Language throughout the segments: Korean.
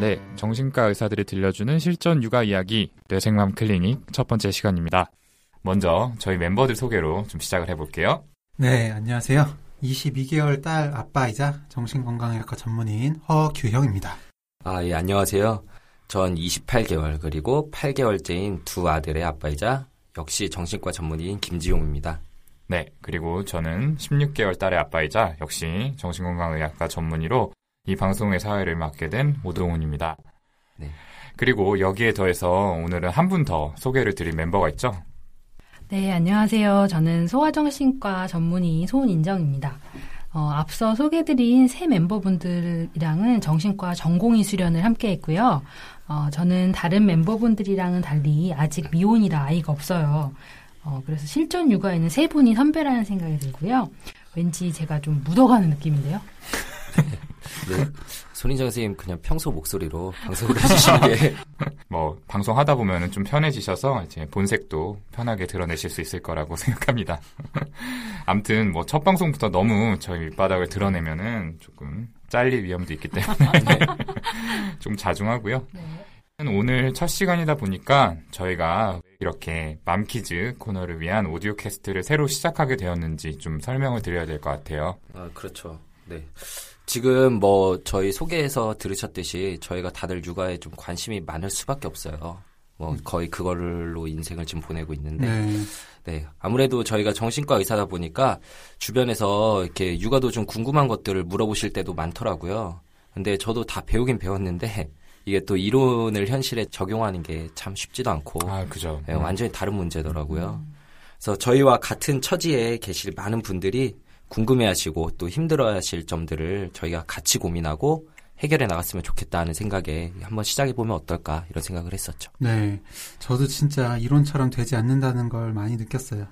네, 정신과 의사들이 들려주는 실전 육아 이야기 뇌생맘 클리닉 첫 번째 시간입니다. 먼저 저희 멤버들 소개로 좀 시작을 해볼게요. 네, 안녕하세요. 22개월 딸 아빠이자 정신건강의학과 전문의인 허규형입니다. 아, 예, 안녕하세요. 전 28개월 그리고 8개월째인 두 아들의 아빠이자 역시 정신과 전문의인 김지용입니다. 네, 그리고 저는 16개월 딸의 아빠이자 역시 정신건강의학과 전문의로 이 방송의 사회를 맡게 된 오동훈입니다. 네. 그리고 여기에 더해서 오늘은 한 분 더 소개를 드릴 멤버가 있죠. 네, 안녕하세요. 저는 소아정신과 전문의 소은인정입니다. 어, 앞서 소개드린 세 멤버분들이랑은 정신과 전공의 수련을 함께 했고요. 어, 저는 다른 멤버분들이랑은 달리 아직 미혼이라 아이가 없어요. 어, 그래서 실전 육아에는 세 분이 선배라는 생각이 들고요. 왠지 제가 좀 묻어가는 느낌인데요. 네. 손인정 선생님 그냥 평소 목소리로 방송을 해주시는 게. 뭐, 방송하다 보면은 좀 편해지셔서 이제 본색도 편하게 드러내실 수 있을 거라고 생각합니다. 암튼 뭐 첫 방송부터 너무 저희 밑바닥을 드러내면은 조금 잘릴 위험도 있기 때문에 네. 좀 자중하고요. 네. 오늘 첫 시간이다 보니까 저희가 이렇게 맘키즈 코너를 위한 오디오 캐스트를 새로 시작하게 되었는지 좀 설명을 드려야 될 것 같아요. 아, 그렇죠. 네. 지금 뭐 저희 소개에서 들으셨듯이 저희가 다들 육아에 좀 관심이 많을 수밖에 없어요. 뭐 음. 거의 그걸로 인생을 지금 보내고 있는데 네. 네. 아무래도 저희가 정신과 의사다 보니까 주변에서 이렇게 육아도 좀 궁금한 것들을 물어보실 때도 많더라고요. 근데 저도 다 배우긴 배웠는데 이게 또 이론을 현실에 적용하는 게 참 쉽지도 않고 아, 그죠. 네, 완전히 다른 문제더라고요. 그래서 저희와 같은 처지에 계실 많은 분들이 궁금해하시고 또 힘들어하실 점들을 저희가 같이 고민하고 해결해 나갔으면 좋겠다는 생각에 한번 시작해 보면 어떨까 이런 생각을 했었죠. 네, 저도 진짜 이론처럼 되지 않는다는 걸 많이 느꼈어요.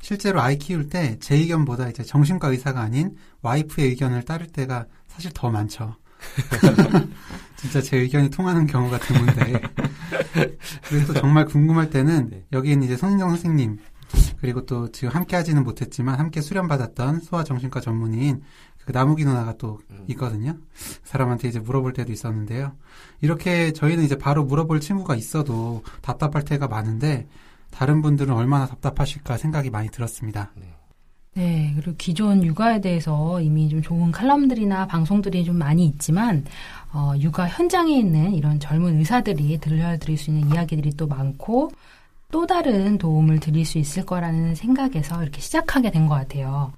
실제로 아이 키울 때 제 의견보다 이제 정신과 의사가 아닌 와이프의 의견을 따를 때가 사실 더 많죠. 진짜 제 의견이 통하는 경우가 드문데 그래서 정말 궁금할 때는 네. 여기는 이제 손인정 선생님 그리고 또 지금 함께 하지는 못했지만 함께 수련받았던 소아정신과 전문의인 그 나무기 누나가 또 음. 있거든요. 사람한테 이제 물어볼 때도 있었는데요. 이렇게 저희는 이제 바로 물어볼 친구가 있어도 답답할 때가 많은데 다른 분들은 얼마나 답답하실까 생각이 많이 들었습니다. 네. 네, 그리고 기존 육아에 대해서 이미 좀 좋은 칼럼들이나 방송들이 좀 많이 있지만, 어, 육아 현장에 있는 이런 젊은 의사들이 들려드릴 수 있는 이야기들이 또 많고, 또 다른 도움을 드릴 수 있을 거라는 생각에서 이렇게 시작하게 된 것 같아요.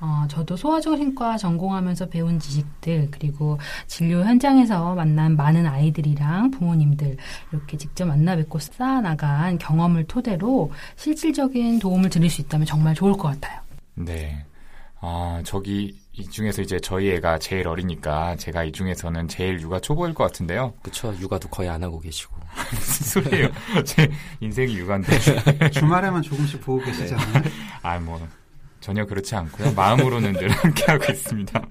어, 저도 소아정신과 전공하면서 배운 지식들, 그리고 진료 현장에서 만난 많은 아이들이랑 부모님들, 이렇게 직접 만나 뵙고 쌓아나간 경험을 토대로 실질적인 도움을 드릴 수 있다면 정말 좋을 것 같아요. 네. 아, 저기, 이 중에서 이제 저희 애가 제일 어리니까 제가 이 중에서는 제일 육아 초보일 것 같은데요. 그쵸. 육아도 거의 안 하고 계시고. 무슨 소리예요? 제 인생이 육아인데. 주말에만 조금씩 보고 계시잖아요. 네. 아, 뭐 전혀 그렇지 않고요. 마음으로는 늘 함께하고 있습니다.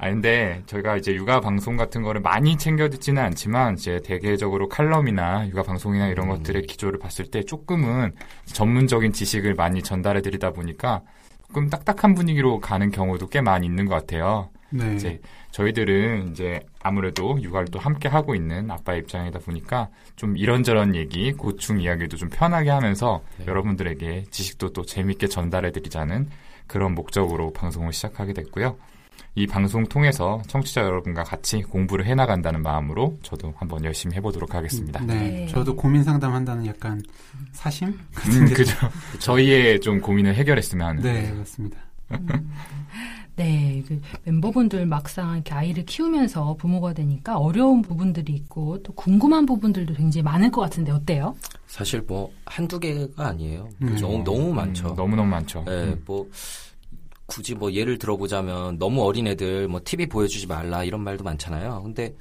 아 근데 저희가 이제 육아 방송 같은 거를 많이 챙겨 듣지는 않지만 이제 대개적으로 칼럼이나 육아 방송이나 이런 음. 것들의 기조를 봤을 때 조금은 전문적인 지식을 많이 전달해 드리다 보니까 조금 딱딱한 분위기로 가는 경우도 꽤 많이 있는 것 같아요. 네. 이제 저희들은 이제 아무래도 육아를 또 함께 하고 있는 아빠 입장이다 보니까 좀 이런저런 얘기, 고충 이야기도 좀 편하게 하면서 네. 여러분들에게 지식도 또 재밌게 전달해 드리자는 그런 목적으로 방송을 시작하게 됐고요. 이 방송 통해서 청취자 여러분과 같이 공부를 해나간다는 마음으로 저도 한번 열심히 해보도록 하겠습니다. 네, 네. 저도 고민 상담한다는 약간 사심? 음, 그죠. 저희의 좀 고민을 해결했으면 하는. 네, 맞습니다. 음. 네, 그 멤버분들 막상 이렇게 아이를 키우면서 부모가 되니까 어려운 부분들이 있고 또 궁금한 부분들도 굉장히 많을 것 같은데 어때요? 사실 뭐 한두 개가 아니에요. 음. 너무 너무 많죠. 음, 너무너무 많죠. 네, 음. 뭐 굳이 뭐 예를 들어보자면 너무 어린 애들 뭐 TV 보여주지 말라 이런 말도 많잖아요. 근데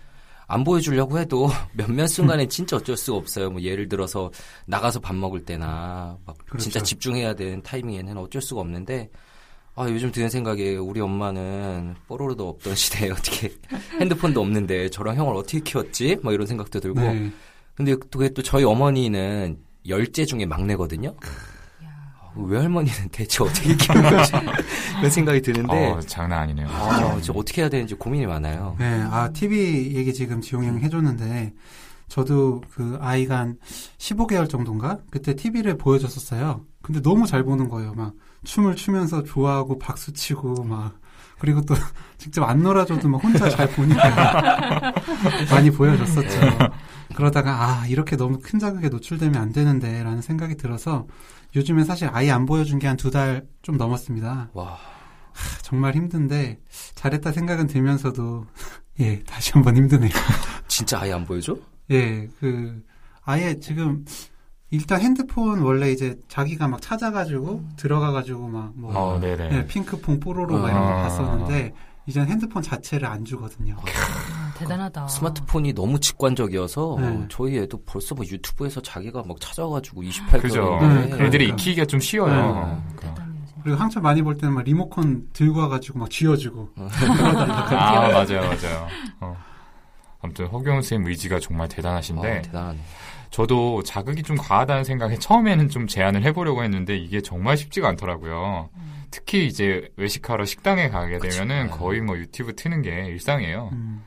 안 보여주려고 해도 몇몇 순간에 음. 진짜 어쩔 수가 없어요. 뭐 예를 들어서 나가서 밥 먹을 때나 막 그렇죠. 진짜 집중해야 되는 타이밍에는 어쩔 수가 없는데 아 요즘 드는 생각에 우리 엄마는 뽀로로도 없던 시대에 어떻게 핸드폰도 없는데 저랑 형을 어떻게 키웠지? 막 이런 생각도 들고 네. 근데 그게 또 저희 어머니는 열째 중에 막내거든요. 외할머니는 대체 어떻게 키운 거지? 그런 생각이 드는데 어, 장난 아니네요. 아, 저 어떻게 해야 되는지 고민이 많아요. 네, 아, TV 얘기 지금 지용이 형이 해줬는데, 저도 그 아이가 한 15개월 정도인가? 그때 TV를 보여줬었어요. 근데 너무 잘 보는 거예요. 막 춤을 추면서 좋아하고 박수 치고 막, 그리고 또 직접 안 놀아줘도 막 혼자 잘 보니까 많이 보여줬었죠. 그러다가, 아, 이렇게 너무 큰 자극에 노출되면 안 되는데, 라는 생각이 들어서, 요즘에 사실 아예 안 보여준 게 한 두 달 좀 넘었습니다. 와, 정말 힘든데, 잘했다 생각은 들면서도, 예, 다시 한번 힘드네요. 진짜 아예 안 보여줘? 예, 그, 아예 지금, 일단 핸드폰 원래 이제 자기가 막 찾아가지고, 들어가가지고 막, 뭐, 어. 예, 핑크퐁 뽀로로 막 이런 거 아. 봤었는데, 이제는 핸드폰 자체를 안 주거든요. 아, 대단하다. 스마트폰이 너무 직관적이어서 네. 저희 애도 벌써 뭐 유튜브에서 자기가 막 찾아가지고 28개월 그죠. 네, 애들이 그러니까. 익히기가 좀 쉬워요. 네. 그러니까. 그리고 한참 많이 볼 때는 막 리모컨 들고 와가지고 막 쥐어주고. 아, 맞아요, 맞아요. 어. 아무튼 허경 쌤 의지가 정말 대단하신데 아, 대단하네. 저도 자극이 좀 과하다는 생각에 처음에는 좀 제안을 해보려고 했는데 이게 정말 쉽지가 않더라고요. 특히 이제 외식하러 식당에 가게 그치. 되면은 네. 거의 뭐 유튜브 트는 게 일상이에요. 음,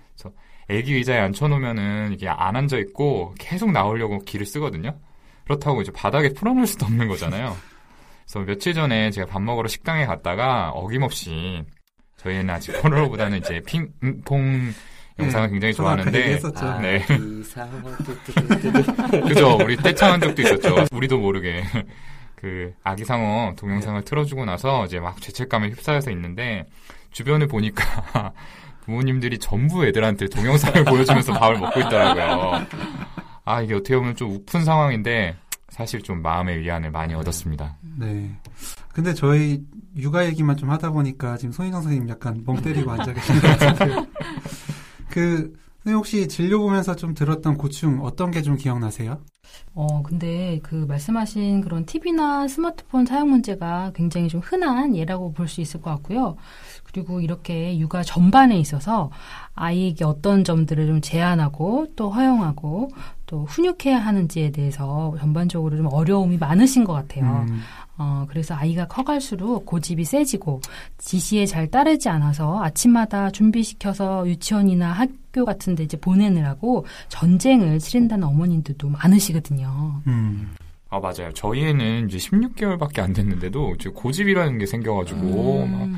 애기 의자에 앉혀놓으면은 이게 안 앉아 있고 계속 나오려고 기를 쓰거든요. 그렇다고 이제 바닥에 풀어놓을 수도 없는 거잖아요. 그래서 며칠 전에 제가 밥 먹으러 식당에 갔다가 어김없이 저희는 아직 폴로보다는 이제 핑퐁 영상을 굉장히 저도 아까 좋아하는데. 아, 네. 그 상황 뚜뚜뚜뚜뚜. 그죠. 우리 떼창한 적도 있었죠. 우리도 모르게. 그, 아기상어 동영상을 틀어주고 나서 이제 막 죄책감에 휩싸여서 있는데, 주변을 보니까 부모님들이 전부 애들한테 동영상을 보여주면서 밥을 먹고 있더라고요. 아, 이게 어떻게 보면 좀 우픈 상황인데, 사실 좀 마음의 위안을 많이 얻었습니다. 네. 근데 저희 육아 얘기만 좀 하다 보니까 지금 손희정 선생님 약간 멍 때리고 앉아 계시는 것 같은데. 그, 선생님 혹시 진료 보면서 좀 들었던 고충 어떤 게 좀 기억나세요? 어, 근데 그 말씀하신 그런 TV나 스마트폰 사용 문제가 굉장히 좀 흔한 예라고 볼 수 있을 것 같고요. 그리고 이렇게 육아 전반에 있어서 아이에게 어떤 점들을 좀 제한하고 또 허용하고 또 훈육해야 하는지에 대해서 전반적으로 좀 어려움이 많으신 것 같아요. 음, 어, 그래서 아이가 커갈수록 고집이 세지고 지시에 잘 따르지 않아서 아침마다 준비시켜서 유치원이나 학교 같은 데 이제 보내느라고 전쟁을 치른다는 어머님들도 많으시거든요. 음, 아, 맞아요. 저희 애는 이제 16개월밖에 안 됐는데도 이제 고집이라는 게 생겨가지고, 막 음,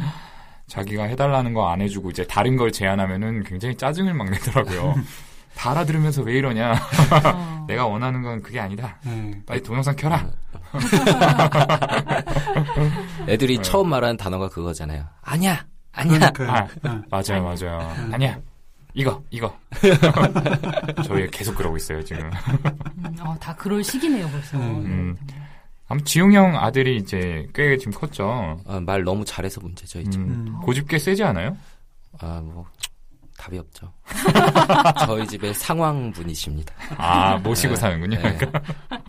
자기가 해달라는 거 안 해주고 이제 다른 걸 제안하면은 굉장히 짜증을 막 내더라고요. 다 알아들으면서 왜 이러냐. 어, 내가 원하는 건 그게 아니다. 네. 빨리 동영상 켜라. 애들이 네. 처음 말하는 단어가 그거잖아요. 아니야, 아니야. 그러니까요. 아. 아, 맞아요, 맞아요. 음. 아니야. 이거, 이거. 저희 계속 그러고 있어요, 지금. 음, 어, 다 그럴 시기네요, 벌써. 음. 아무튼 지용 형 아들이 이제 꽤 지금 컸죠. 아, 말 너무 잘해서 문제죠, 이제. 음, 음. 고집 꽤 세지 않아요? 아, 뭐, 답이 없죠. 저희 집의 상황 분이십니다. 아, 모시고 네, 사는군요. 네.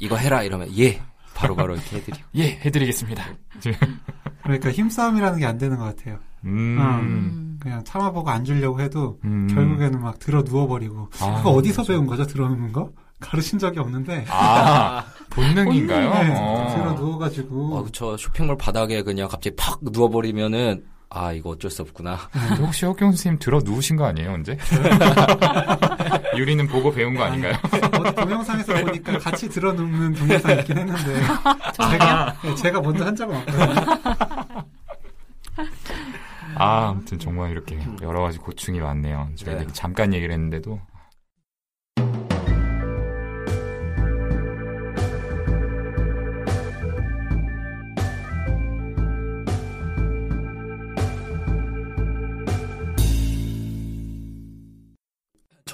이거 해라, 이러면, 예. 바로 바로 이렇게 해드리고. 예, 해드리겠습니다. 그러니까 힘싸움이라는 게 안 되는 것 같아요. 음, 음. 그냥 참아보고 안 주려고 해도 음. 결국에는 막 들어 누워버리고. 아, 그거 어디서 맞아. 배운 거죠? 들어 누는 거? 가르친 적이 없는데. 아, 본능인가요? 네, 어. 들어 누워가지고. 어, 저 쇼핑몰 바닥에 그냥 갑자기 팍 누워버리면은, 아, 이거 어쩔 수 없구나. 근데 혹시 혁경 선생님 들어 누우신 거 아니에요, 언제? 유리는 보고 배운 거 아닌가요? 어디 동영상에서 보니까 같이 들어 눕는 동영상 있긴 했는데. 제가, 네, 제가 먼저 한 적은 없거든요. 아, 아무튼 정말 이렇게 여러 가지 고충이 많네요. 저희가 네. 잠깐 얘기를 했는데도.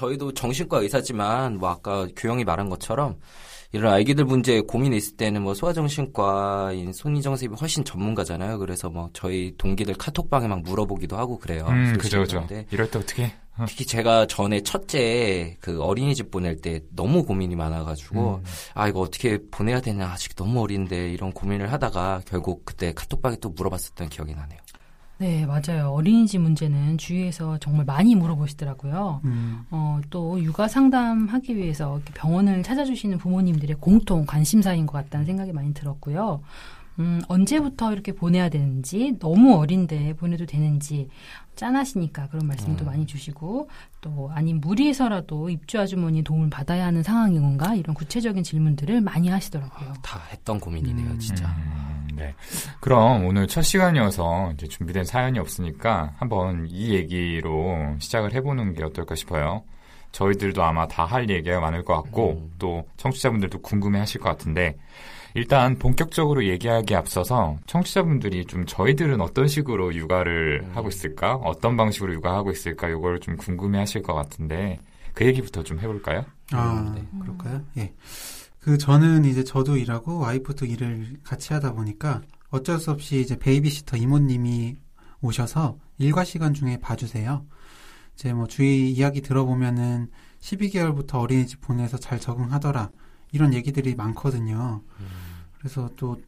저희도 정신과 의사지만, 뭐, 아까 교영이 말한 것처럼, 이런 아기들 문제에 고민이 있을 때는 뭐 소아정신과인 손희정 선생님이 훨씬 전문가잖아요. 그래서 뭐 저희 동기들 카톡방에 막 물어보기도 하고 그래요. 음, 그죠, 그죠. 이럴 때 어떻게? 해? 어. 특히 제가 전에 첫째 그 어린이집 보낼 때 너무 고민이 많아가지고 음. 아 이거 어떻게 보내야 되나 아직 너무 어린데 이런 고민을 하다가 결국 그때 카톡방에 또 물어봤었던 기억이 나네요. 네, 맞아요. 어린이집 문제는 주위에서 정말 많이 물어보시더라고요. 음, 어, 또 육아 상담하기 위해서 병원을 찾아주시는 부모님들의 공통 관심사인 것 같다는 생각이 많이 들었고요. 음, 언제부터 이렇게 보내야 되는지, 너무 어린데 보내도 되는지, 짠하시니까 그런 말씀도 음. 많이 주시고, 또, 아니, 무리해서라도 입주 아주머니 도움을 받아야 하는 상황인 건가? 이런 구체적인 질문들을 많이 하시더라고요. 다 했던 고민이네요, 음. 진짜. 음, 네. 그럼 오늘 첫 시간이어서 이제 준비된 사연이 없으니까 한번 이 얘기로 시작을 해보는 게 어떨까 싶어요. 저희들도 아마 다 할 얘기가 많을 것 같고 음. 또 청취자분들도 궁금해 하실 것 같은데 일단 본격적으로 얘기하기에 앞서서 청취자분들이 좀 저희들은 어떤 식으로 육아를 음. 하고 있을까? 어떤 방식으로 육아하고 있을까? 이걸 좀 궁금해 하실 것 같은데 그 얘기부터 좀 해볼까요? 아, 음, 네. 그럴까요? 예. 그 저는 이제 저도 일하고 와이프도 일을 같이 하다 보니까 어쩔 수 없이 이제 베이비시터 이모님이 오셔서 일과 시간 중에 봐주세요. 이제 뭐 주위 이야기 들어보면은 12개월부터 어린이집 보내서 잘 적응하더라 이런 얘기들이 많거든요. 음. 그래서 또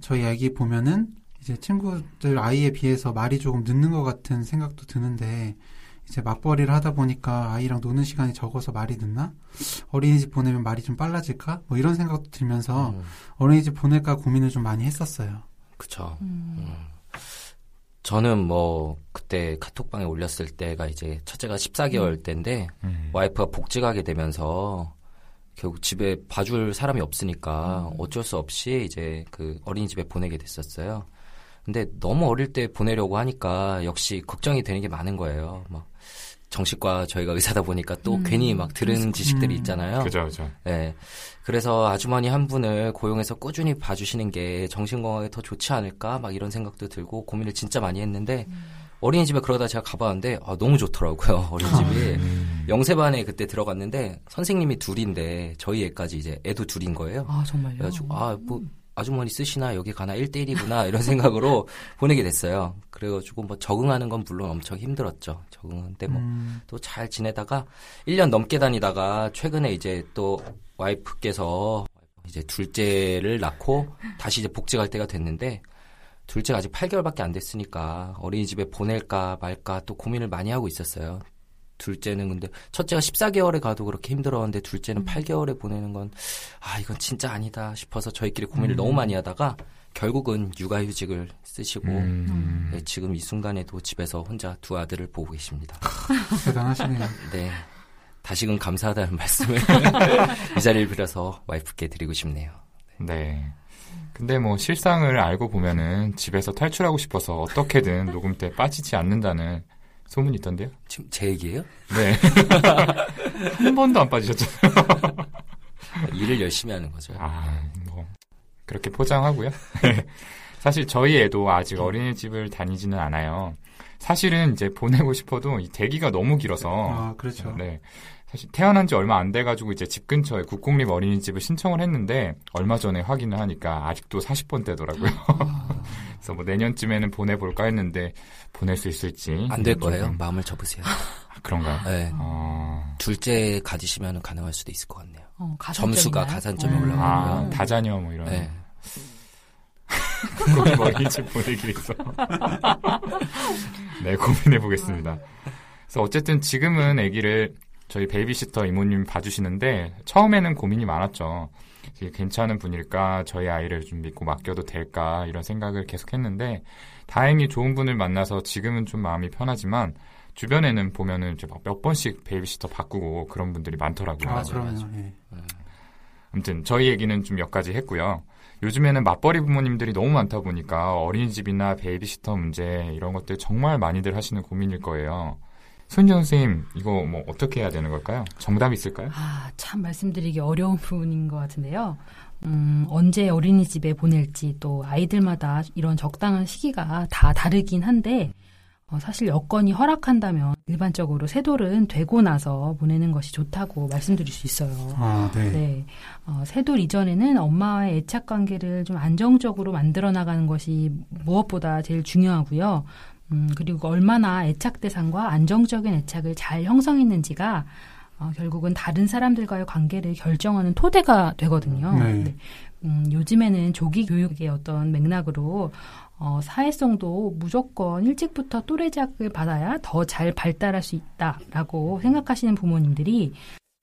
저희 아기 보면은 이제 친구들 아이에 비해서 말이 조금 늦는 것 같은 생각도 드는데 이제 맞벌이를 하다 보니까 아이랑 노는 시간이 적어서 말이 늦나? 어린이집 보내면 말이 좀 빨라질까? 뭐 이런 생각도 들면서 음, 어린이집 보낼까 고민을 좀 많이 했었어요. 그쵸. 음. 음. 저는 뭐, 그때 카톡방에 올렸을 때가 이제 첫째가 14개월 때인데, 음. 와이프가 복직하게 되면서 결국 집에 봐줄 사람이 없으니까 어쩔 수 없이 이제 그 어린이집에 보내게 됐었어요. 근데 너무 어릴 때 보내려고 하니까 역시 걱정이 되는 게 많은 거예요. 막 정신과 저희가 의사다 보니까 또 음, 괜히 막 들은 지식들이 음. 있잖아요. 그죠, 그죠. 네. 그래서 아주머니 한 분을 고용해서 꾸준히 봐주시는 게 정신건강에 더 좋지 않을까 막 이런 생각도 들고 고민을 진짜 많이 했는데 어린이집에 그러다 제가 가봤는데 아, 너무 좋더라고요 어린이집이 음. 영세반에 그때 들어갔는데 선생님이 둘인데 저희 애까지 이제 애도 둘인 거예요. 아, 정말요? 그래가지고 아뭐 아주머니 쓰시나 여기 가나 1대1이구나 이런 생각으로 보내게 됐어요. 그래가지고 뭐 적응하는 건 물론 엄청 힘들었죠. 적응하는데 뭐 음, 또잘 지내다가 1년 넘게 다니다가 최근에 이제 또 와이프께서 이제 둘째를 낳고 다시 이제 복직할 때가 됐는데 둘째가 아직 8개월밖에 안 됐으니까 어린이집에 보낼까 말까 또 고민을 많이 하고 있었어요. 둘째는 근데 첫째가 14개월에 가도 그렇게 힘들었는데 둘째는 8개월에 보내는 건 아 이건 진짜 아니다 싶어서 저희끼리 고민을 음. 너무 많이 하다가 결국은 육아휴직을 쓰시고 음. 네, 지금 이 순간에도 집에서 혼자 두 아들을 보고 계십니다. 대단하시네요. 네. 다시금 감사하다는 말씀을 이 자리를 빌어서 와이프께 드리고 싶네요. 네. 근데 뭐 실상을 알고 보면은 집에서 탈출하고 싶어서 어떻게든 녹음 때 빠지지 않는다는 소문이 있던데요. 지금 제 얘기예요? 네. 한 번도 안 빠지셨잖아요. 일을 열심히 하는 거죠. 아, 뭐 그렇게 포장하고요. 사실 저희 애도 아직 어린이집을 다니지는 않아요. 사실은 이제 보내고 싶어도 이 대기가 너무 길어서 아, 그렇죠. 네. 사실 태어난 지 얼마 안 돼가지고 이제 집 근처에 국공립 어린이집을 신청을 했는데 얼마 전에 확인을 하니까 아직도 40번대더라고요. 그래서 뭐 내년쯤에는 보내볼까 했는데 보낼 수 있을지 안 될 거예요. 조금- 마음을 접으세요. 아, 그런가요? 네. 어, 둘째 가지시면 가능할 수도 있을 것 같네요. 어? 점수가 가산점이 어. 올라가고요. 아 다자녀 뭐 이런 네. 국공립 어린이집 보내기 위해서 네 고민해 보겠습니다. 그래서 어쨌든 지금은 아기를 저희 베이비시터 이모님 봐주시는데 처음에는 고민이 많았죠. 괜찮은 분일까 저희 아이를 좀 믿고 맡겨도 될까 이런 생각을 계속 했는데 다행히 좋은 분을 만나서 지금은 좀 마음이 편하지만 주변에는 보면은 이제 막 몇 번씩 베이비시터 바꾸고 그런 분들이 많더라고요. 아. 맞아요. 예. 아무튼 저희 얘기는 좀 여기까지 했고요. 요즘에는 맞벌이 부모님들이 너무 많다 보니까 어린이집이나 베이비시터 문제 이런 것들 정말 많이들 하시는 고민일 거예요. 손정 선생님 이거 뭐 어떻게 해야 되는 걸까요? 정답 있을까요? 아, 참 말씀드리기 어려운 부분인 것 같은데요. 음, 언제 어린이집에 보낼지 또 아이들마다 이런 적당한 시기가 다 다르긴 한데 어, 사실 여건이 허락한다면 일반적으로 세돌은 되고 나서 보내는 것이 좋다고 말씀드릴 수 있어요. 아, 네. 네. 어, 세돌 이전에는 엄마와의 애착 관계를 좀 안정적으로 만들어 나가는 것이 무엇보다 제일 중요하고요. 음, 그리고 얼마나 애착 대상과 안정적인 애착을 잘 형성했는지가 어, 결국은 다른 사람들과의 관계를 결정하는 토대가 되거든요. 네. 음, 요즘에는 조기 교육의 어떤 맥락으로 어, 사회성도 무조건 일찍부터 또래작을 받아야 더 잘 발달할 수 있다라고 생각하시는 부모님들이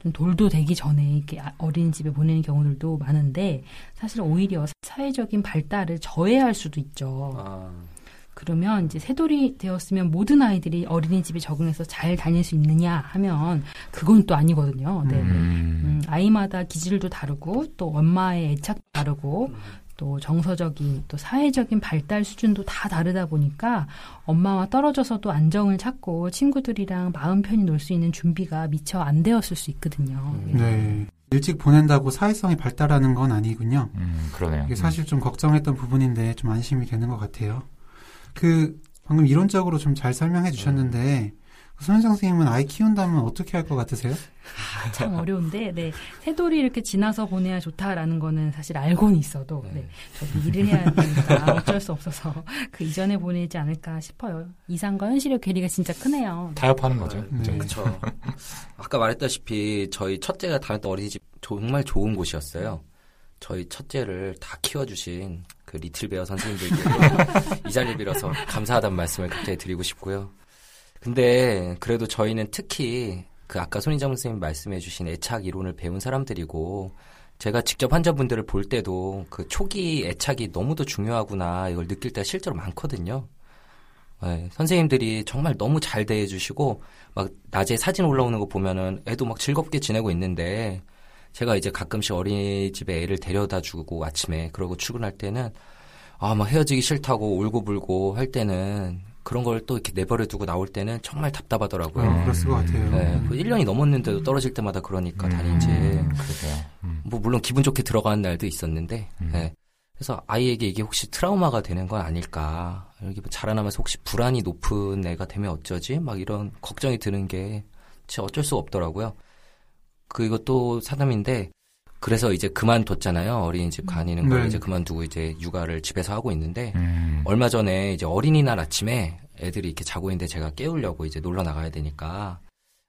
좀 돌도 되기 전에 이렇게 아- 어린이집에 보내는 경우들도 많은데 사실 오히려 사회적인 발달을 저해할 수도 있죠. 아, 그러면 이제 새돌이 되었으면 모든 아이들이 어린이집에 적응해서 잘 다닐 수 있느냐 하면 그건 또 아니거든요. 네. 음. 음, 아이마다 기질도 다르고 또 엄마의 애착도 다르고 또 정서적인 또 사회적인 발달 수준도 다 다르다 보니까 엄마와 떨어져서도 안정을 찾고 친구들이랑 마음 편히 놀 수 있는 준비가 미처 안 되었을 수 있거든요. 음. 네. 일찍 보낸다고 사회성이 발달하는 건 아니군요. 음, 그러네요. 이게 사실 좀 걱정했던 부분인데 좀 안심이 되는 것 같아요. 그 방금 이론적으로 좀 잘 설명해 주셨는데 손현정 선생님은 아이 키운다면 어떻게 할 것 같으세요? 참 어려운데, 네. 새돌이 이렇게 지나서 보내야 좋다라는 거는 사실 알고는 있어도, 네. 저도 일을 해야 되니까 어쩔 수 없어서 그 이전에 보내지 않을까 싶어요. 이상과 현실의 괴리가 진짜 크네요. 타협하는 거죠. 네. 그죠? 그쵸. 아까 말했다시피 저희 첫째가 다녔던 어린이집 정말 좋은 곳이었어요. 저희 첫째를 다 키워주신 그 리틀 베어 선생님들께 이 자리를 빌어서 감사하다는 말씀을 갑자기 드리고 싶고요. 근데 그래도 저희는 특히 그 아까 손희정 선생님 말씀해 주신 애착 이론을 배운 사람들이고 제가 직접 환자분들을 볼 때도 그 초기 애착이 너무도 중요하구나 이걸 느낄 때가 실제로 많거든요. 네, 선생님들이 정말 너무 잘 대해주시고 막 낮에 사진 올라오는 거 보면은 애도 막 즐겁게 지내고 있는데 제가 이제 가끔씩 어린이집에 애를 데려다 주고 아침에 그러고 출근할 때는 아 막 헤어지기 싫다고 울고불고 할 때는 그런 걸 또 이렇게 내버려 두고 나올 때는 정말 답답하더라고요. 어, 그랬을 것 같아요. 네, 그 1년이 넘었는데도 떨어질 때마다 그러니까 다니지. 음, 그러게요. 음. 뭐 물론 기분 좋게 들어가는 날도 있었는데 음. 네. 그래서 아이에게 이게 혹시 트라우마가 되는 건 아닐까 여기 뭐 자라나면서 혹시 불안이 높은 애가 되면 어쩌지 막 이런 걱정이 드는 게 진짜 어쩔 수가 없더라고요 그리고 또 사담인데 그래서 이제 그만뒀잖아요 어린이집 다니는 걸 네. 이제 그만두고 이제 육아를 집에서 하고 있는데 음. 얼마 전에 이제 어린이날 아침에 애들이 이렇게 자고 있는데 제가 깨우려고 이제 놀러 나가야 되니까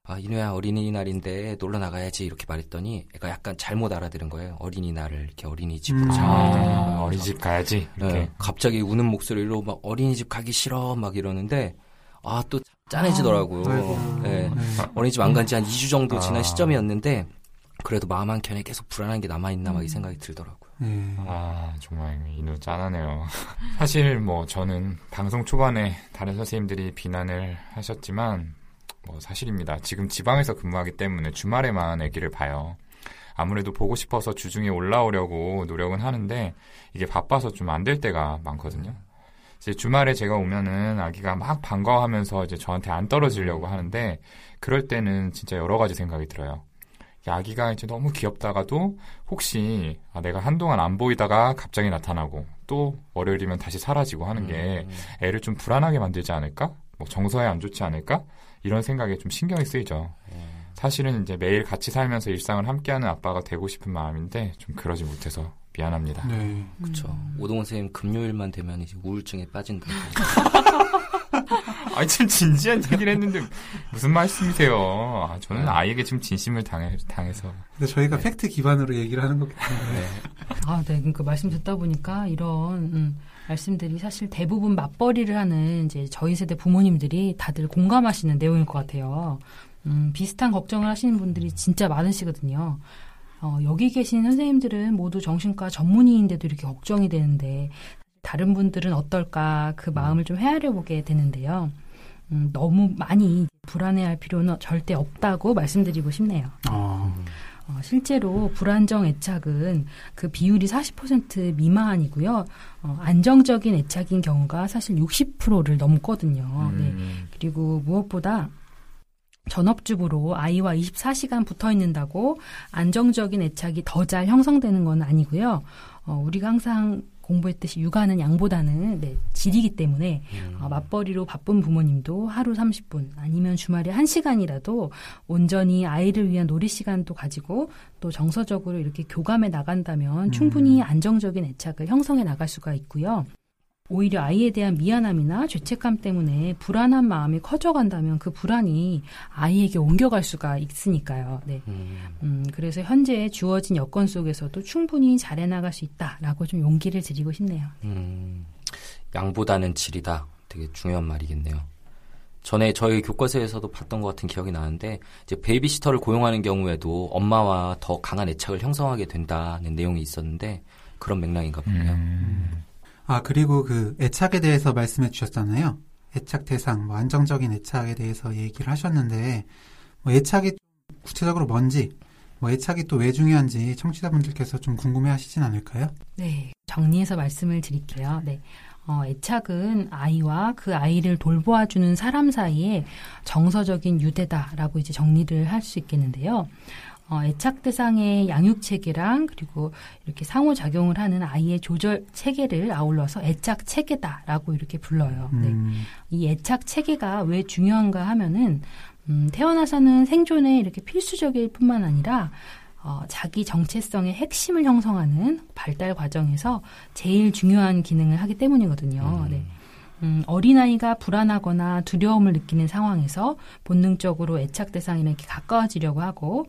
아 이누야 어린이날인데 놀러 나가야지 이렇게 말했더니 애가 약간 잘못 알아들은 거예요 어린이날을 이렇게 어린이집으로 음. 아, 거. 어린이집 가야지. 이렇게. 네, 갑자기 우는 목소리로 막 어린이집 가기 싫어 막 이러는데 아또 짠해지더라고요. 아이고. 네. 네. 어린이집 안 간 지 한 2주 정도 지난 아. 시점이었는데 그래도 마음 한 켠에 계속 불안한 게 남아있나 막 이 생각이 들더라고요. 네. 아, 정말 인우 짠하네요. 사실 뭐 저는 방송 초반에 다른 선생님들이 비난을 하셨지만 뭐 사실입니다. 지금 지방에서 근무하기 때문에 주말에만 아기를 봐요. 아무래도 보고 싶어서 주중에 올라오려고 노력은 하는데 이게 바빠서 좀 안 될 때가 많거든요. 이제 주말에 제가 오면은 아기가 막 반가워하면서 이제 저한테 안 떨어지려고 하는데 그럴 때는 진짜 여러 가지 생각이 들어요. 이 아기가 이제 너무 귀엽다가도 혹시 아, 내가 한동안 안 보이다가 갑자기 나타나고 또 월요일이면 다시 사라지고 하는 게 음. 애를 좀 불안하게 만들지 않을까? 뭐 정서에 안 좋지 않을까? 이런 생각에 좀 신경이 쓰이죠. 사실은 이제 매일 같이 살면서 일상을 함께하는 아빠가 되고 싶은 마음인데 좀 그러지 못해서 미안합니다. 네. 그쵸. 오동원 선생님 금요일만 되면 이제 우울증에 빠진다고. 아니 좀 진지한 얘기를 했는데 무슨 말씀이세요? 아, 저는 네. 아이에게 지금 진심을 당해, 당해서 근데 저희가 팩트 기반으로 얘기를 하는 거기 때문에. 아, 네. 그러니까 말씀 듣다 보니까 이런 음, 말씀들이 사실 대부분 맞벌이를 하는 이제 저희 세대 부모님들이 다들 공감하시는 내용일 것 같아요. 음, 비슷한 걱정을 하시는 분들이 진짜 많으시거든요. 어, 여기 계신 선생님들은 모두 정신과 전문의인데도 이렇게 걱정이 되는데 다른 분들은 어떨까 그 마음을 좀 헤아려 보게 되는데요. 음, 너무 많이 불안해할 필요는 절대 없다고 말씀드리고 싶네요. 어, 어, 실제로 불안정 애착은 그 비율이 40% 미만이고요. 어, 안정적인 애착인 경우가 사실 60%를 넘거든요. 네. 음, 그리고 무엇보다 전업주부로 아이와 24시간 붙어 있는다고 안정적인 애착이 더 잘 형성되는 건 아니고요. 어, 우리가 항상 공부했듯이 육아는 양보다는 네, 질이기 때문에 어, 맞벌이로 바쁜 부모님도 하루 30분 아니면 주말에 1시간이라도 온전히 아이를 위한 놀이 시간도 가지고 또 정서적으로 이렇게 교감해 나간다면 충분히 안정적인 애착을 형성해 나갈 수가 있고요. 오히려 아이에 대한 미안함이나 죄책감 때문에 불안한 마음이 커져간다면 그 불안이 아이에게 옮겨갈 수가 있으니까요. 네. 음, 음, 그래서 현재 주어진 여건 속에서도 충분히 잘해 나갈 수 있다라고 좀 용기를 드리고 싶네요. 음, 양보다는 질이다. 되게 중요한 말이겠네요. 전에 저희 교과서에서도 봤던 것 같은 기억이 나는데 이제 베이비시터를 고용하는 경우에도 엄마와 더 강한 애착을 형성하게 된다는 내용이 있었는데 그런 맥락인가 보네요. 음. 아, 그리고 그 애착에 대해서 말씀해 주셨잖아요. 애착 대상, 뭐 안정적인 애착에 대해서 얘기를 하셨는데, 뭐 애착이 구체적으로 뭔지, 뭐 애착이 또 왜 중요한지 청취자분들께서 좀 궁금해 하시진 않을까요? 네, 정리해서 말씀을 드릴게요. 네. 어, 애착은 아이와 그 아이를 돌보아주는 사람 사이에 정서적인 유대다라고 이제 정리를 할 수 있겠는데요. 어, 애착 대상의 양육 체계랑 그리고 이렇게 상호 작용을 하는 아이의 조절 체계를 아울러서 애착 체계다라고 이렇게 불러요. 네. 음, 이 애착 체계가 왜 중요한가 하면은 음, 태어나서는 생존에 이렇게 필수적일 뿐만 아니라 어, 자기 정체성의 핵심을 형성하는 발달 과정에서 제일 중요한 기능을 하기 때문이거든요. 네. 음, 어린아이가 불안하거나 두려움을 느끼는 상황에서 본능적으로 애착 대상이랑 이렇게 가까워지려고 하고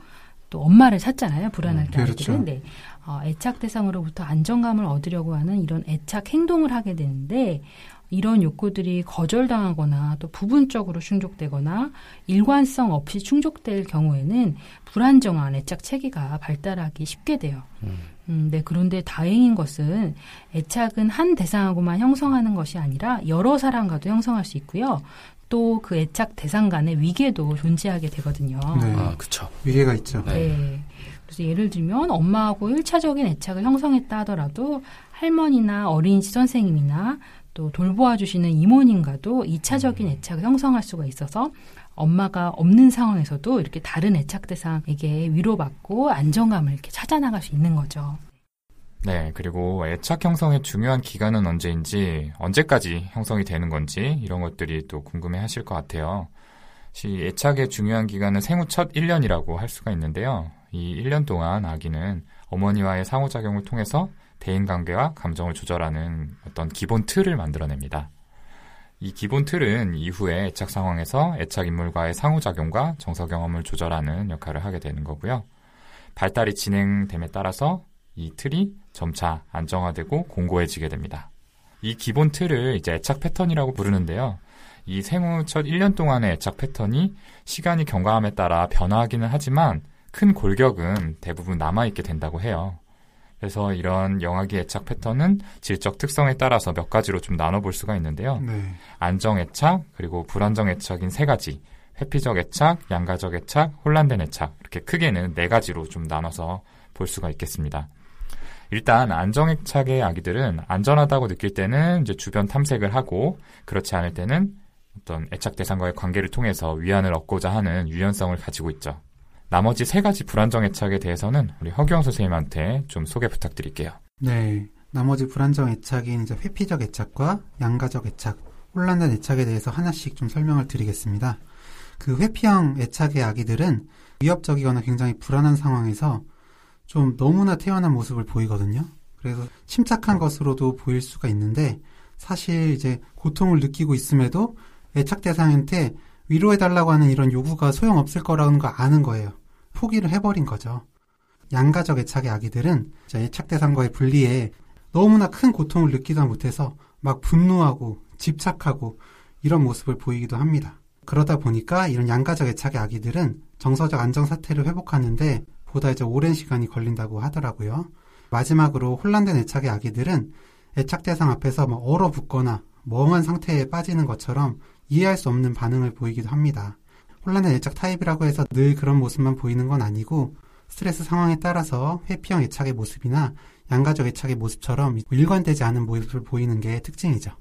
또 엄마를 찾잖아요. 불안할 때 그렇죠. 아이들은. 네. 어, 애착 대상으로부터 안정감을 얻으려고 하는 이런 애착 행동을 하게 되는데 이런 욕구들이 거절당하거나 또 부분적으로 충족되거나 일관성 없이 충족될 경우에는 불안정한 애착 체계가 발달하기 쉽게 돼요. 음, 네, 그런데 다행인 것은 애착은 한 대상하고만 형성하는 것이 아니라 여러 사람과도 형성할 수 있고요. 또 그 애착 대상 간의 위계도 존재하게 되거든요. 네. 아, 그쵸. 위계가 있죠. 네. 네. 그래서 예를 들면 엄마하고 1차적인 애착을 형성했다 하더라도 할머니나 어린이집 선생님이나 또 돌보아 주시는 이모님과도 2차적인 애착을 형성할 수가 있어서 엄마가 없는 상황에서도 이렇게 다른 애착 대상에게 위로받고 안정감을 이렇게 찾아나갈 수 있는 거죠. 네, 그리고 애착 형성의 중요한 기간은 언제인지, 언제까지 형성이 되는 건지, 이런 것들이 또 궁금해 하실 것 같아요. 이 애착의 중요한 기간은 생후 첫 1년이라고 할 수가 있는데요. 이 1년 동안 아기는 어머니와의 상호작용을 통해서 대인관계와 감정을 조절하는 어떤 기본 틀을 만들어냅니다. 이 기본 틀은 이후에 애착 상황에서 애착 인물과의 상호작용과 정서 경험을 조절하는 역할을 하게 되는 거고요. 발달이 진행됨에 따라서 이 틀이 점차 안정화되고 공고해지게 됩니다. 이 기본 틀을 이제 애착 패턴이라고 부르는데요. 이 생후 첫 1년 동안의 애착 패턴이 시간이 경과함에 따라 변화하기는 하지만 큰 골격은 대부분 남아있게 된다고 해요. 그래서 이런 영아기 애착 패턴은 질적 특성에 따라서 몇 가지로 좀 나눠볼 수가 있는데요. 네. 안정 애착, 그리고 불안정 애착인 세 가지. 회피적 애착, 양가적 애착, 혼란된 애착. 이렇게 크게는 네 가지로 좀 나눠서 볼 수가 있겠습니다. 일단 안정 애착의 아기들은 안전하다고 느낄 때는 이제 주변 탐색을 하고 그렇지 않을 때는 어떤 애착 대상과의 관계를 통해서 위안을 얻고자 하는 유연성을 가지고 있죠. 나머지 세 가지 불안정 애착에 대해서는 우리 허경 선생님한테 좀 소개 부탁드릴게요. 네. 나머지 불안정 애착인 이제 회피적 애착과 양가적 애착, 혼란된 애착에 대해서 하나씩 좀 설명을 드리겠습니다. 그 회피형 애착의 아기들은 위협적이거나 굉장히 불안한 상황에서 좀 너무나 태어난 모습을 보이거든요. 그래서 침착한 것으로도 보일 수가 있는데 사실 이제 고통을 느끼고 있음에도 애착 대상한테 위로해달라고 하는 이런 요구가 소용없을 거라는 거 아는 거예요. 포기를 해버린 거죠. 양가적 애착의 아기들은 애착 대상과의 분리에 너무나 큰 고통을 느끼다 못해서 막 분노하고 집착하고 이런 모습을 보이기도 합니다. 그러다 보니까 이런 양가적 애착의 아기들은 정서적 안정 사태를 회복하는데 보다 이제 오랜 시간이 걸린다고 하더라고요. 마지막으로 혼란된 애착의 아기들은 애착 대상 앞에서 막 얼어붙거나 멍한 상태에 빠지는 것처럼 이해할 수 없는 반응을 보이기도 합니다. 혼란된 애착 타입이라고 해서 늘 그런 모습만 보이는 건 아니고 스트레스 상황에 따라서 회피형 애착의 모습이나 양가적 애착의 모습처럼 일관되지 않은 모습을 보이는 게 특징이죠.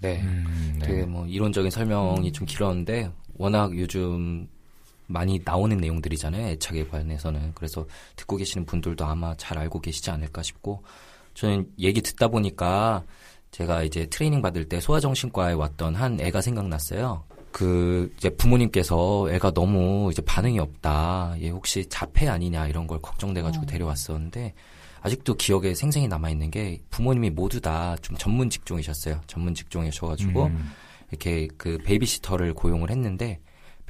네. 음, 네. 되게 뭐 이론적인 설명이 좀 길었는데 워낙 요즘 많이 나오는 내용들이잖아요. 애착에 관해서는. 그래서 듣고 계시는 분들도 아마 잘 알고 계시지 않을까 싶고 저는 얘기 듣다 보니까 제가 이제 트레이닝 받을 때 소아정신과에 왔던 한 애가 생각났어요. 그 이제 부모님께서 애가 너무 이제 반응이 없다. 얘 혹시 자폐 아니냐 이런 걸 걱정돼 가지고 어. 데려왔었는데 아직도 기억에 생생히 남아 있는 게 부모님이 모두 다 좀 전문 직종이셨어요. 전문 직종이셔 가지고 음, 이렇게 그 베이비시터를 고용을 했는데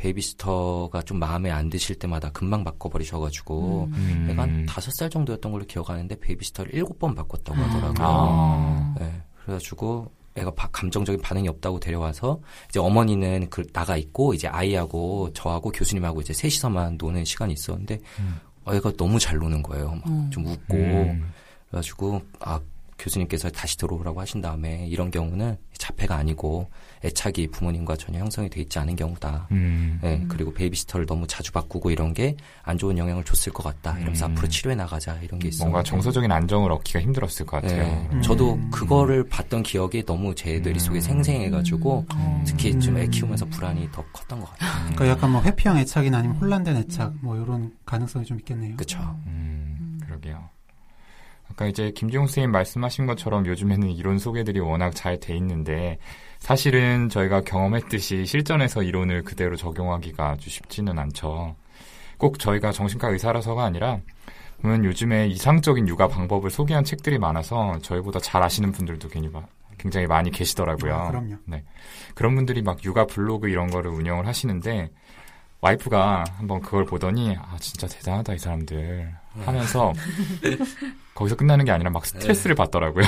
베이비시터가 좀 마음에 안 드실 때마다 금방 바꿔버리셔가지고 음. 애가 한 다섯 살 정도였던 걸로 기억하는데 베이비시터를 일곱 번 바꿨다고 하더라고요. 아. 네, 그래가지고 애가 바- 감정적인 반응이 없다고 데려와서 이제 어머니는 그 나가 있고 이제 아이하고 저하고 교수님하고 이제 셋이서만 노는 시간이 있었는데 음. 애가 너무 잘 노는 거예요. 막 음. 좀 웃고 음. 그래가지고 아 교수님께서 다시 들어오라고 하신 다음에 이런 경우는 자폐가 아니고 애착이 부모님과 전혀 형성이 돼 있지 않은 경우다. 음. 예, 그리고 베이비시터를 너무 자주 바꾸고 이런 게 안 좋은 영향을 줬을 것 같다. 이러면서 음. 앞으로 치료해 나가자 이런 게 있어요. 뭔가 정서적인 안정을 얻기가 힘들었을 것 같아요. 예, 음. 저도 그거를 봤던 기억이 너무 제 머릿속에 음. 생생해가지고 음. 특히 좀애 음. 키우면서 불안이 더 컸던 것 같아요. 그러니까 약간 뭐 회피형 애착이나 아니면 혼란된 애착 뭐 이런 가능성이 좀 있겠네요. 그쵸. 음, 그러게요. 아까 이제 김지용 선생님 말씀하신 것처럼 요즘에는 이론 소개들이 워낙 잘 돼 있는데 사실은 저희가 경험했듯이 실전에서 이론을 그대로 적용하기가 아주 쉽지는 않죠. 꼭 저희가 정신과 의사라서가 아니라 보면 요즘에 이상적인 육아 방법을 소개한 책들이 많아서 저희보다 잘 아시는 분들도 괜히 막 굉장히 많이 계시더라고요. 아, 그럼요. 네. 그런 분들이 막 육아 블로그 이런 거를 운영을 하시는데 와이프가 한번 그걸 보더니 아 진짜 대단하다 이 사람들 하면서 거기서 끝나는 게 아니라 막 스트레스를 받더라고요.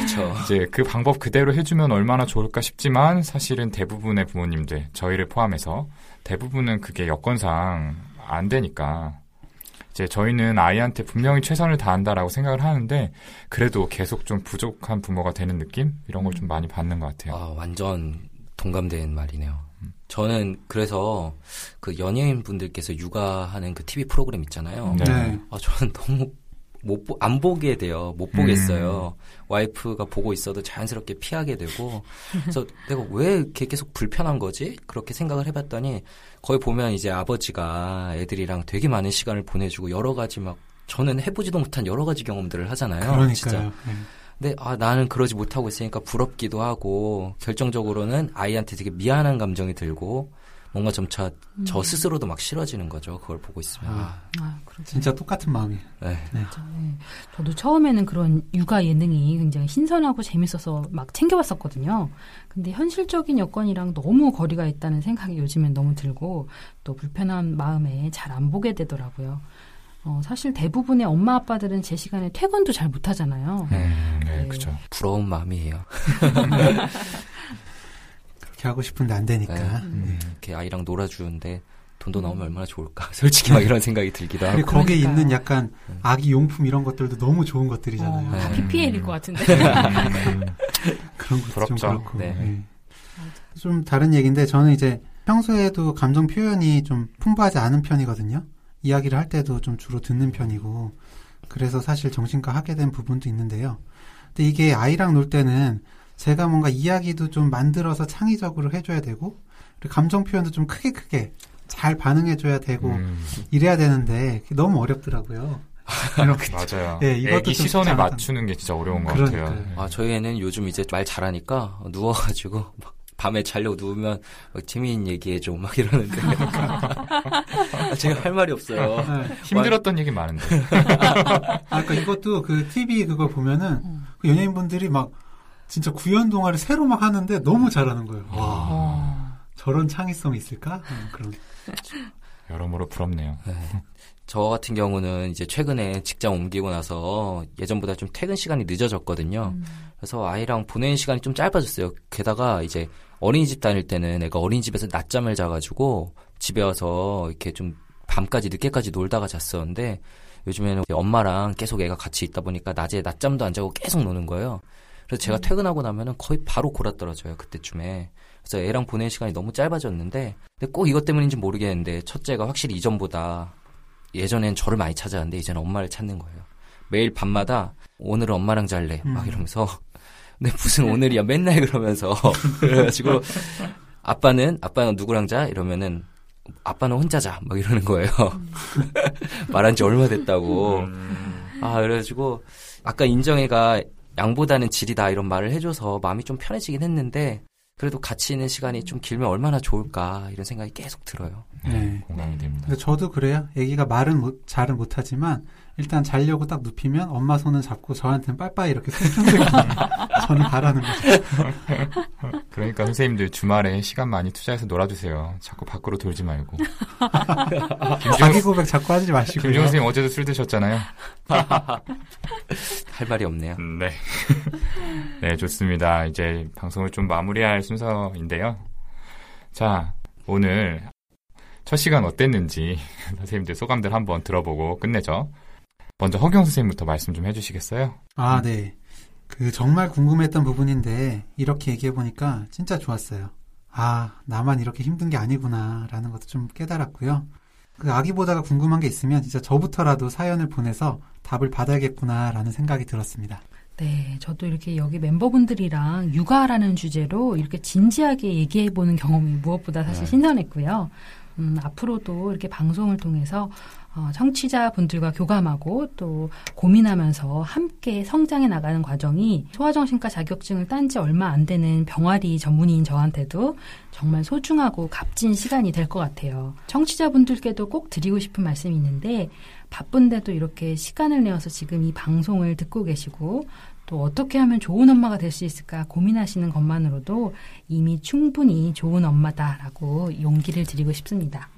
그쵸. 이제 그 방법 그대로 해주면 얼마나 좋을까 싶지만 사실은 대부분의 부모님들 저희를 포함해서 대부분은 그게 여건상 안 되니까 이제 저희는 아이한테 분명히 최선을 다한다라고 생각을 하는데 그래도 계속 좀 부족한 부모가 되는 느낌 이런 걸 좀 많이 받는 것 같아요. 아, 완전 동감된 말이네요. 저는 그래서 그 연예인 분들께서 육아하는 그 TV 프로그램 있잖아요. 네. 네. 아, 저는 너무 못, 보, 안 보게 돼요. 못 보겠어요. 와이프가 보고 있어도 자연스럽게 피하게 되고. 그래서 내가 왜 이렇게 계속 불편한 거지? 그렇게 생각을 해봤더니 거기 보면 이제 아버지가 애들이랑 되게 많은 시간을 보내주고 여러 가지 막 저는 해보지도 못한 여러 가지 경험들을 하잖아요. 진짜. 그러니까요. 네. 근데 아 나는 그러지 못하고 있으니까 부럽기도 하고 결정적으로는 아이한테 되게 미안한 감정이 들고 뭔가 점차 저 스스로도 막 싫어지는 거죠. 그걸 보고 있으면. 아, 아, 그렇죠. 진짜 똑같은 마음이에요. 네. 네. 저도 처음에는 그런 육아 예능이 굉장히 신선하고 재밌어서 막 챙겨봤었거든요. 근데 현실적인 여건이랑 너무 거리가 있다는 생각이 요즘엔 너무 들고 또 불편한 마음에 잘 안 보게 되더라고요. 어, 사실 대부분의 엄마 아빠들은 제 시간에 퇴근도 잘 못하잖아요. 음, 네, 네. 그죠. 부러운 마음이에요. 그렇게 하고 싶은데 안 되니까. 네. 네. 이렇게 아이랑 놀아주는데 돈도 나오면 얼마나 좋을까. 솔직히 막 이런 생각이 들기도 하고. 그리고 거기에 그러니까요. 있는 약간 아기 용품 이런 것들도 너무 좋은 것들이잖아요. 어, 다 네. PPL일 것 같은데. 음, 그런 것도 좀 부럽죠. 그렇고. 네. 네. 좀 다른 얘기인데 저는 이제 평소에도 감정 표현이 좀 풍부하지 않은 편이거든요. 이야기를 할 때도 좀 주로 듣는 편이고 그래서 사실 정신과 하게 된 부분도 있는데요. 근데 이게 아이랑 놀 때는 제가 뭔가 이야기도 좀 만들어서 창의적으로 해줘야 되고 그리고 감정 표현도 좀 크게 크게 잘 반응해줘야 되고 음, 이래야 되는데 너무 어렵더라고요. 맞아요. 네, 이것도 시선에 맞추는 게 진짜 어려운 것 그러니까요. 같아요. 아, 저희 애는 요즘 이제 말 잘하니까 누워가지고 막 밤에 자려고 누우면 막 재미있는 얘기해줘 막 이러는데 아, 제가 할 말이 없어요. 네. 힘들었던 얘기 많은데. 아, 그러니까 이것도 그 TV 그걸 보면은 음. 그 연예인분들이 막 진짜 구연 동화를 새로 막 하는데 너무 잘하는 거예요. 와, 어, 저런 창의성이 있을까? 음, 그런. 여러모로 부럽네요. 네. 저 같은 경우는 이제 최근에 직장 옮기고 나서 예전보다 좀 퇴근 시간이 늦어졌거든요. 음. 그래서 아이랑 보내는 시간이 좀 짧아졌어요. 게다가 이제 어린이집 다닐 때는 애가 어린이집에서 낮잠을 자가지고 집에 와서 이렇게 좀 밤까지 늦게까지 놀다가 잤었는데 요즘에는 엄마랑 계속 애가 같이 있다 보니까 낮에 낮잠도 안 자고 계속 노는 거예요. 그래서 제가 퇴근하고 나면은 거의 바로 골아 떨어져요. 그때쯤에. 그래서 애랑 보내는 시간이 너무 짧아졌는데 근데 꼭 이것 때문인지 모르겠는데 첫째가 확실히 이전보다 예전엔 저를 많이 찾아왔는데 이제는 엄마를 찾는 거예요. 매일 밤마다 오늘은 엄마랑 잘래 막 음. 이러면서 근데 무슨 오늘이야 맨날 그러면서 그래가지고 아빠는 아빠는 누구랑 자 이러면은 아빠는 혼자 자막 이러는 거예요. 말한 지 얼마 됐다고. 음, 아 그래가지고 아까 인정이가 양보다는 질이다 이런 말을 해줘서 마음이 좀 편해지긴 했는데 그래도 같이 있는 시간이 좀 길면 얼마나 좋을까 이런 생각이 계속 들어요. 네, 네. 공감이 됩니다. 근데 저도 그래요. 애기가 말은 못, 잘은 못하지만 일단 자려고 딱 눕히면 엄마 손은 잡고 저한테는 빠이빠이 이렇게 손 흔들고 저는 바라는 거죠. 그러니까 선생님들 주말에 시간 많이 투자해서 놀아주세요. 자꾸 밖으로 돌지 말고. 자기 고백 자꾸 하지 마시고요. 김종 선생님 어제도 술 드셨잖아요. 할 말이 없네요. 음, 네. 네, 좋습니다. 이제 방송을 좀 마무리할 순서인데요. 자, 오늘 첫 시간 어땠는지 선생님들 소감들 한번 들어보고 끝내죠. 먼저 허경 선생님부터 말씀 좀 해주시겠어요? 아, 네. 그 정말 궁금했던 부분인데 이렇게 얘기해 보니까 진짜 좋았어요. 아, 나만 이렇게 힘든 게 아니구나라는 것도 좀 깨달았고요. 그 아기 보다가 궁금한 게 있으면 진짜 저부터라도 사연을 보내서 답을 받아야겠구나라는 생각이 들었습니다. 네, 저도 이렇게 여기 멤버분들이랑 육아라는 주제로 이렇게 진지하게 얘기해보는 경험이 무엇보다 사실 네. 신선했고요. 음, 앞으로도 이렇게 방송을 통해서 어, 청취자분들과 교감하고 또 고민하면서 함께 성장해 나가는 과정이 소아정신과 자격증을 딴 지 얼마 안 되는 병아리 전문의인 저한테도 정말 소중하고 값진 시간이 될 것 같아요. 청취자분들께도 꼭 드리고 싶은 말씀이 있는데 바쁜데도 이렇게 시간을 내어서 지금 이 방송을 듣고 계시고 또 어떻게 하면 좋은 엄마가 될 수 있을까 고민하시는 것만으로도 이미 충분히 좋은 엄마다라고 용기를 드리고 싶습니다.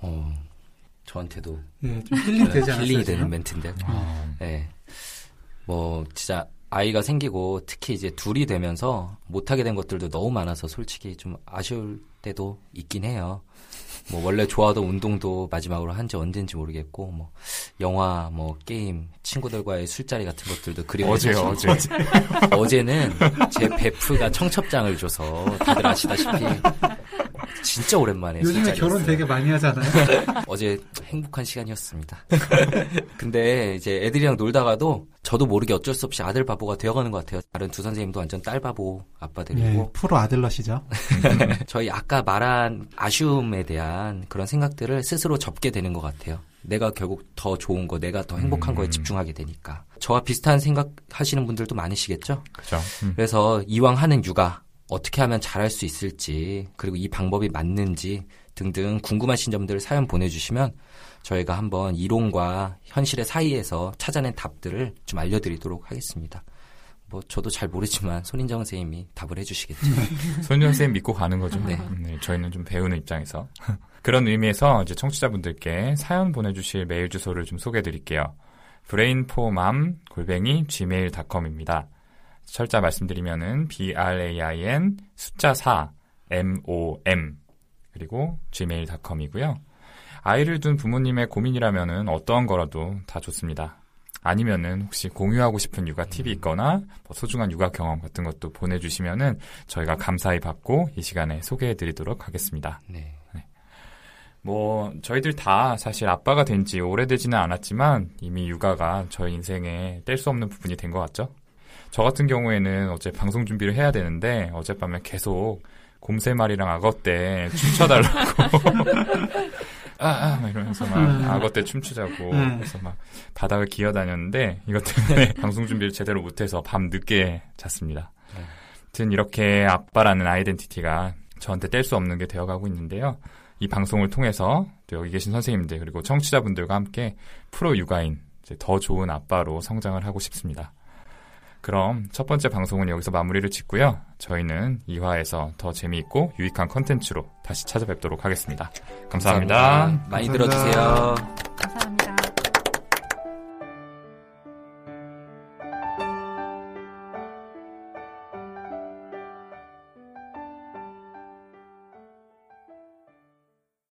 어, 저한테도 예, 좀 힐링 되지 않았어요? 힐링이? 되는 멘트인데. 네. 뭐 진짜 아이가 생기고 특히 이제 둘이 되면서 못하게 된 것들도 너무 많아서 솔직히 좀 아쉬울 때도 있긴 해요. 뭐 원래 좋아하던 운동도 마지막으로 한 지 언젠지 모르겠고 뭐 영화 뭐 게임 친구들과의 술자리 같은 것들도 그리고 어제요, 사실 어제. 어제는 제 베프가 청첩장을 줘서 다들 아시다시피 진짜 오랜만에 요즘에. 결혼 되게 많이 하잖아요. 어제 행복한 시간이었습니다. 근데 이제 애들이랑 놀다가도 저도 모르게 어쩔 수 없이 아들 바보가 되어가는 것 같아요. 다른 두 선생님도 완전 딸 바보 네, 아빠들이고 프로 아들러시죠? 저희 아까 말한 아쉬움에 대한 그런 생각들을 스스로 접게 되는 것 같아요. 내가 결국 더 좋은 거, 내가 더 행복한 거에 음. 집중하게 되니까. 저와 비슷한 생각 하시는 분들도 많으시겠죠? 그죠. 음. 그래서 이왕 하는 육아 어떻게 하면 잘할 수 있을지 그리고 이 방법이 맞는지 등등 궁금하신 점들 사연 보내주시면 저희가 한번 이론과 현실의 사이에서 찾아낸 답들을 좀 알려드리도록 하겠습니다. 뭐 저도 잘 모르지만 손인정 선생님이 답을 해주시겠죠. 손정 선생님 믿고 가는 거죠. 네. 네, 저희는 좀 배우는 입장에서. 그런 의미에서 이제 청취자분들께 사연 보내주실 메일 주소를 좀 소개해 드릴게요. brainformam 골뱅이 gmail.com입니다. 철자 말씀드리면은 b-r-a-i-n 숫자 4 m-o-m 그리고 gmail.com이고요. 아이를 둔 부모님의 고민이라면은 어떠한 거라도 다 좋습니다. 아니면은 혹시 공유하고 싶은 육아 팁이 있거나 뭐 소중한 육아 경험 같은 것도 보내주시면은 저희가 감사히 받고 이 시간에 소개해드리도록 하겠습니다. 네. 뭐 저희들 다 사실 아빠가 된 지 오래되지는 않았지만 이미 육아가 저희 인생에 뗄 수 없는 부분이 된 것 같죠. 저 같은 경우에는 어제 방송 준비를 해야 되는데 어젯밤에 계속 곰새말이랑 악어떼 춤춰달라고 아, 아, 막 이러면서 막 음. 악어떼 춤추자고 음. 그래서 막 바닥을 기어다녔는데 이것 때문에 방송 준비를 제대로 못해서 밤 늦게 잤습니다. 네. 아무튼 이렇게 아빠라는 아이덴티티가 저한테 뗄 수 없는 게 되어가고 있는데요. 이 방송을 통해서 또 여기 계신 선생님들 그리고 청취자분들과 함께 프로 육아인 이제 더 좋은 아빠로 성장을 하고 싶습니다. 그럼 첫 번째 방송은 여기서 마무리를 짓고요. 저희는 2화에서 더 재미있고 유익한 컨텐츠로 다시 찾아뵙도록 하겠습니다 감사합니다. 많이 감사합니다. 들어주세요.